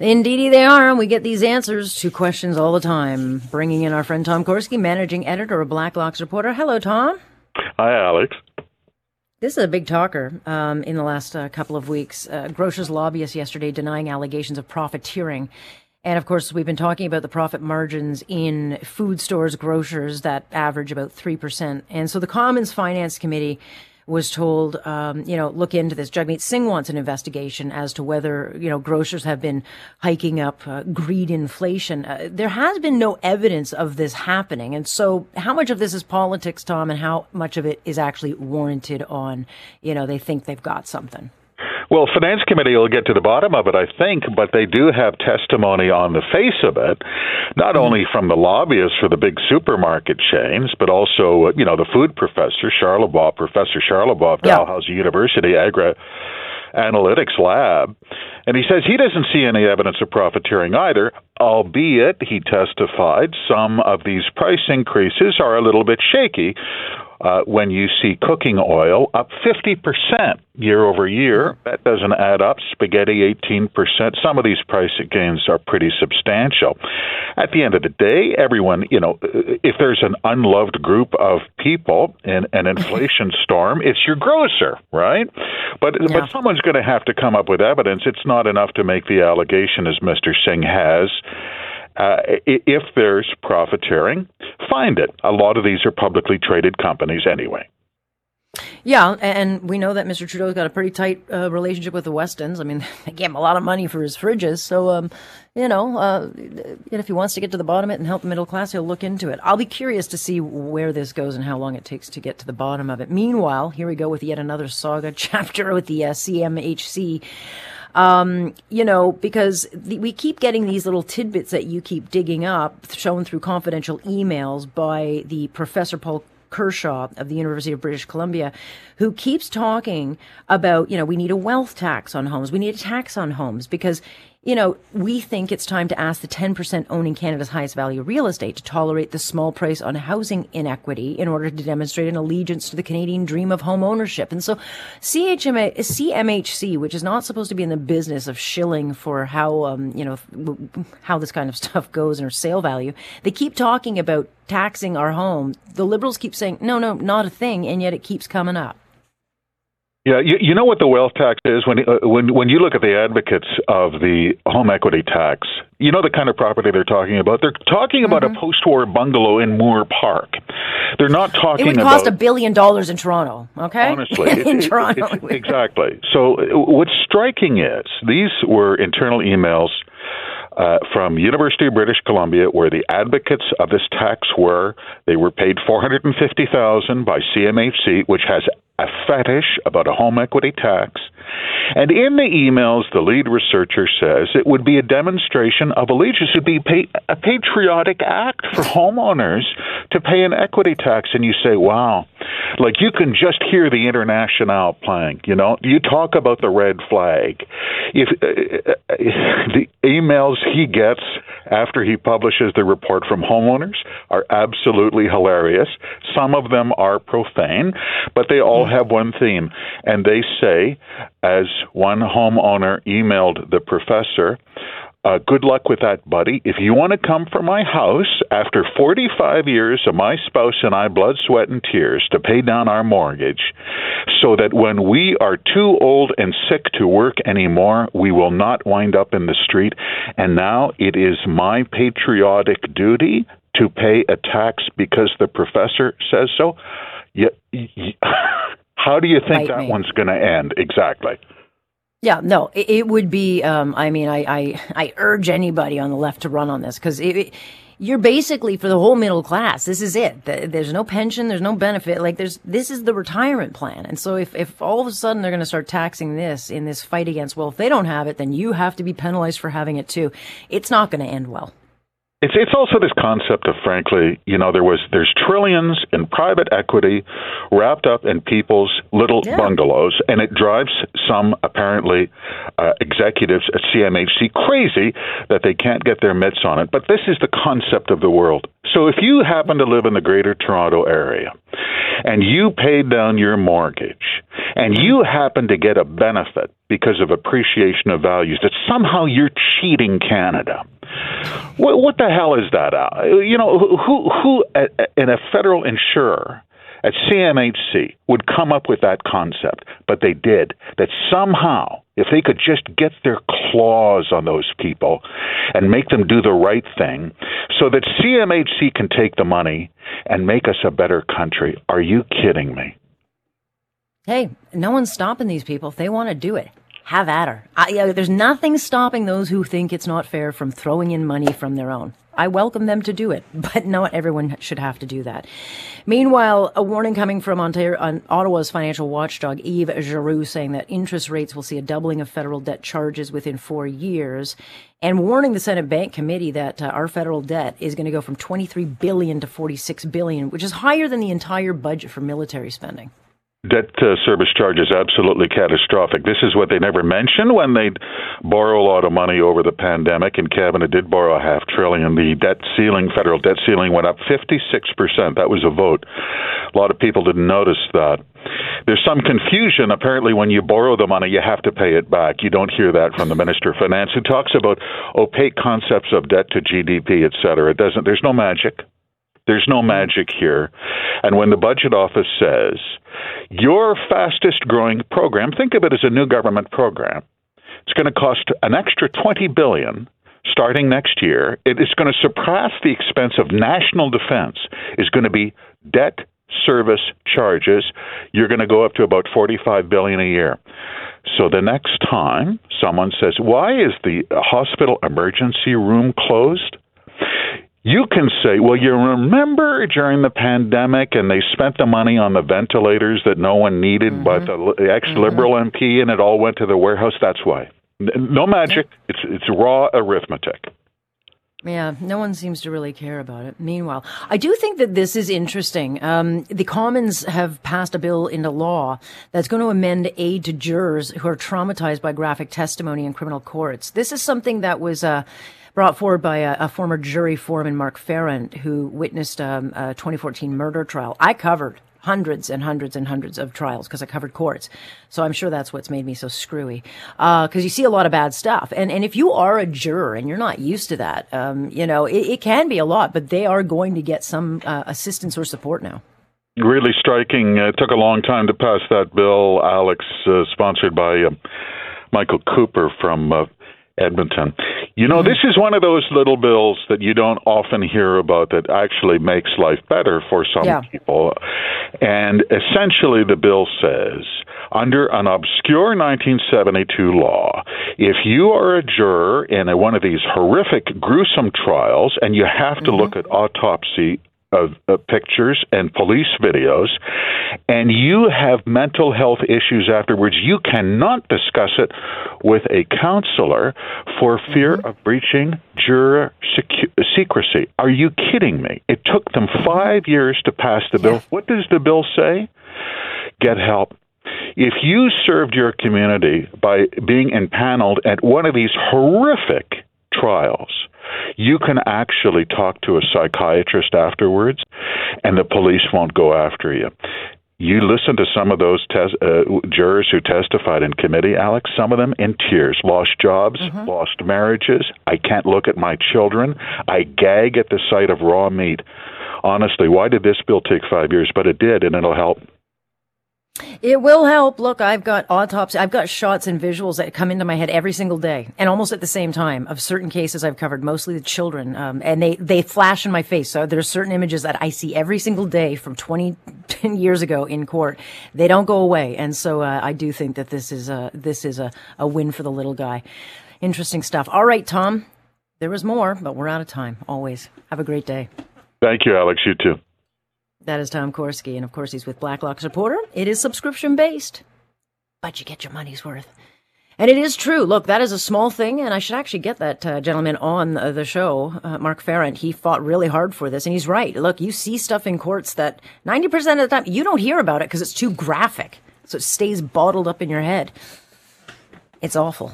Indeedy, they are, and we get these answers to questions all the time. Bringing in our friend Tom Korski, managing editor of Blacklock's Reporter. Hello, Tom. Hi, Alex. This is a big talker um, in the last uh, couple of weeks. Uh, grocers lobbyists yesterday denying allegations of profiteering. And of course, we've been talking about the profit margins in food stores, grocers that average about 3%. And so the Commons Finance Committee was told, um, you know, look into this. Jagmeet Singh wants an investigation as to whether, you know, grocers have been hiking up uh, greed inflation. Uh, there has been no evidence of this happening. And so how much of this is politics, Tom, and how much of it is actually warranted on, you know, they think they've got something? Well, finance committee will get to the bottom of it, I think, but they do have testimony on the face of it, not mm-hmm. only from the lobbyists for the big supermarket chains, but also, you know, the food professor, Charlebois, Professor Charlebois of yeah. Dalhousie University, Agri Analytics Lab. And he says he doesn't see any evidence of profiteering either, albeit, he testified, some of these price increases are a little bit shaky uh, when you see cooking oil up 50% year over year. That doesn't add up. Spaghetti 18%. Some of these price gains are pretty substantial. At the end of the day, everyone, you know, if there's an unloved group of people in an inflation storm, it's your grocer, right? But yeah. but someone's going to have to come up with evidence. It's not enough to make the allegation as Mr. Singh has uh, if there's profiteering, find it. A lot of these are publicly traded companies anyway. Yeah, and we know that Mr. Trudeau's got a pretty tight uh, relationship with the Westons. I mean, they gave him a lot of money for his fridges, so um, you know, uh, if he wants to get to the bottom of it and help the middle class, he'll look into it. I'll be curious to see where this goes and how long it takes to get to the bottom of it. Meanwhile, here we go with yet another saga chapter with the uh, CMHC. Um, you know, because the, we keep getting these little tidbits that you keep digging up, shown through confidential emails by the Professor Paul Kershaw of the University of British Columbia, who keeps talking about, you know, we need a wealth tax on homes. We need a tax on homes because you know, we think it's time to ask the 10% owning Canada's highest value real estate to tolerate the small price on housing inequity in order to demonstrate an allegiance to the Canadian dream of home ownership. And so CHMA, CMHC, which is not supposed to be in the business of shilling for how, um, you know, how this kind of stuff goes or sale value, they keep talking about taxing our home. The Liberals keep saying, no, no, not a thing. And yet it keeps coming up. Yeah, you, you know what the wealth tax is when uh, when when you look at the advocates of the home equity tax. You know the kind of property they're talking about. They're talking about mm-hmm. a post-war bungalow in Moore Park. They're not talking. It would cost a billion dollars in Toronto. Okay, honestly, in it, Toronto, it, it, exactly. So what's striking is these were internal emails. Uh, from University of British Columbia, where the advocates of this tax were. They were paid four hundred and fifty thousand by CMHC, which has a fetish about a home equity tax. And in the emails, the lead researcher says it would be a demonstration of allegiance. It would be a patriotic act for homeowners to pay an equity tax. And you say, wow, like you can just hear the Internationale playing. You know, you talk about the red flag. If uh, uh the emails he gets after he publishes the report from homeowners are absolutely hilarious. Some of them are profane, but they all have one theme, and they say, as one homeowner emailed the professor, uh, good luck with that, buddy. If you want to come from my house after 45 years of my spouse and I blood, sweat, and tears to pay down our mortgage, so that when we are too old and sick to work anymore, we will not wind up in the street. And now it is my patriotic duty to pay a tax because the professor says so. Yeah, how do you think that me. one's going to end exactly? Yeah, no, it, it would be. Um, I mean, I, I, I urge anybody on the left to run on this because you're basically for the whole middle class. This is it. There's no pension. There's no benefit. Like there's this is the retirement plan. And so if if all of a sudden they're going to start taxing this in this fight against, well, if they don't have it, then you have to be penalized for having it too. It's not going to end well. It's it's also this concept of frankly, you know, there was there's trillions in private equity wrapped up in people's little yeah. bungalows, and it drives some apparently uh, executives at CMHC crazy that they can't get their mitts on it. But this is the concept of the world. So if you happen to live in the Greater Toronto area, and you paid down your mortgage, and you happen to get a benefit because of appreciation of values, that somehow you're cheating Canada what, what the hell is that? Uh, you know, who who in a federal insurer at CMHC would come up with that concept, but they did. That somehow, if they could just get their claws on those people and make them do the right thing, so that CMHC can take the money and make us a better country. Are you kidding me? Hey, no one's stopping these people. If they want to do it, have at her. I, there's nothing stopping those who think it's not fair from throwing in money from their own. I welcome them to do it, but not everyone should have to do that. Meanwhile, a warning coming from Ontario, on Ottawa's financial watchdog, Yves Giroux, saying that interest rates will see a doubling of federal debt charges within four years, and warning the Senate Bank Committee that uh, our federal debt is going to go from 23 billion to 46 billion, which is higher than the entire budget for military spending. Debt uh, service charge is absolutely catastrophic. This is what they never mentioned when they borrow a lot of money over the pandemic, and Cabinet did borrow a half trillion. The debt ceiling, federal debt ceiling, went up 56%. That was a vote. A lot of people didn't notice that. There's some confusion. Apparently, when you borrow the money, you have to pay it back. You don't hear that from the Minister of Finance, who talks about opaque concepts of debt to GDP, et cetera. It doesn't. There's no magic. There's no magic here. And when the budget office says, your fastest growing program, think of it as a new government program. It's going to cost an extra 20 billion starting next year. It is going to surpass the expense of national defense. Is going to be debt service charges. You're going to go up to about 45 billion a year. So the next time someone says, "Why is the hospital emergency room closed?" You can say, well, you remember during the pandemic and they spent the money on the ventilators that no one needed, mm-hmm. but the ex liberal mm-hmm. MP and it all went to the warehouse. That's why. No magic. It's it's raw arithmetic. Yeah, no one seems to really care about it. Meanwhile, I do think that this is interesting. Um, the Commons have passed a bill into law that's going to amend aid to jurors who are traumatized by graphic testimony in criminal courts. This is something that was uh, brought forward by a, a former jury foreman, Mark Farrant, who witnessed um, a 2014 murder trial. I covered hundreds and hundreds and hundreds of trials because I covered courts. So I'm sure that's what's made me so screwy. Because uh, you see a lot of bad stuff. And, and if you are a juror and you're not used to that, um, you know, it, it, can be a lot, but they are going to get some uh, assistance or support now. Really striking. It took a long time to pass that bill, Alex, uh, sponsored by uh, Michael Cooper from uh, Edmonton. You know, mm-hmm. this is one of those little bills that you don't often hear about that actually makes life better for some yeah. people. And essentially, the bill says under an obscure 1972 law, if you are a juror in a, one of these horrific, gruesome trials and you have to mm-hmm. look at autopsy of, of pictures and police videos, and you have mental health issues afterwards, you cannot discuss it with a counselor for fear mm-hmm. of breaching juror secu- secrecy. Are you kidding me? It took them mm-hmm. five years to pass the bill. What does the bill say? Get help. If you served your community by being impaneled at one of these horrific trials, you can actually talk to a psychiatrist afterwards, and the police won't go after you. You listen to some of those tes- uh, jurors who testified in committee, Alex, some of them in tears, lost jobs, mm-hmm. lost marriages. I can't look at my children. I gag at the sight of raw meat. Honestly, why did this bill take five years? But it did, and it'll help. It will help. Look, I've got autopsy, I've got shots and visuals that come into my head every single day, and almost at the same time of certain cases I've covered, mostly the children, um, and they they flash in my face. So there's certain images that I see every single day from 20 10 years ago in court. They don't go away, and so uh, I do think that this is a this is a, a win for the little guy. Interesting stuff. All right, Tom. There was more, but we're out of time. Always. Have a great day. Thank you, Alex. You too. That is Tom Korski, and of course, he's with Blacklock's Reporter. It is subscription based, but you get your money's worth. And it is true. Look, that is a small thing, and I should actually get that uh, gentleman on uh, the show, uh, Mark Farrant. He fought really hard for this, and he's right. Look, you see stuff in courts that 90% of the time you don't hear about it because it's too graphic. So it stays bottled up in your head. It's awful.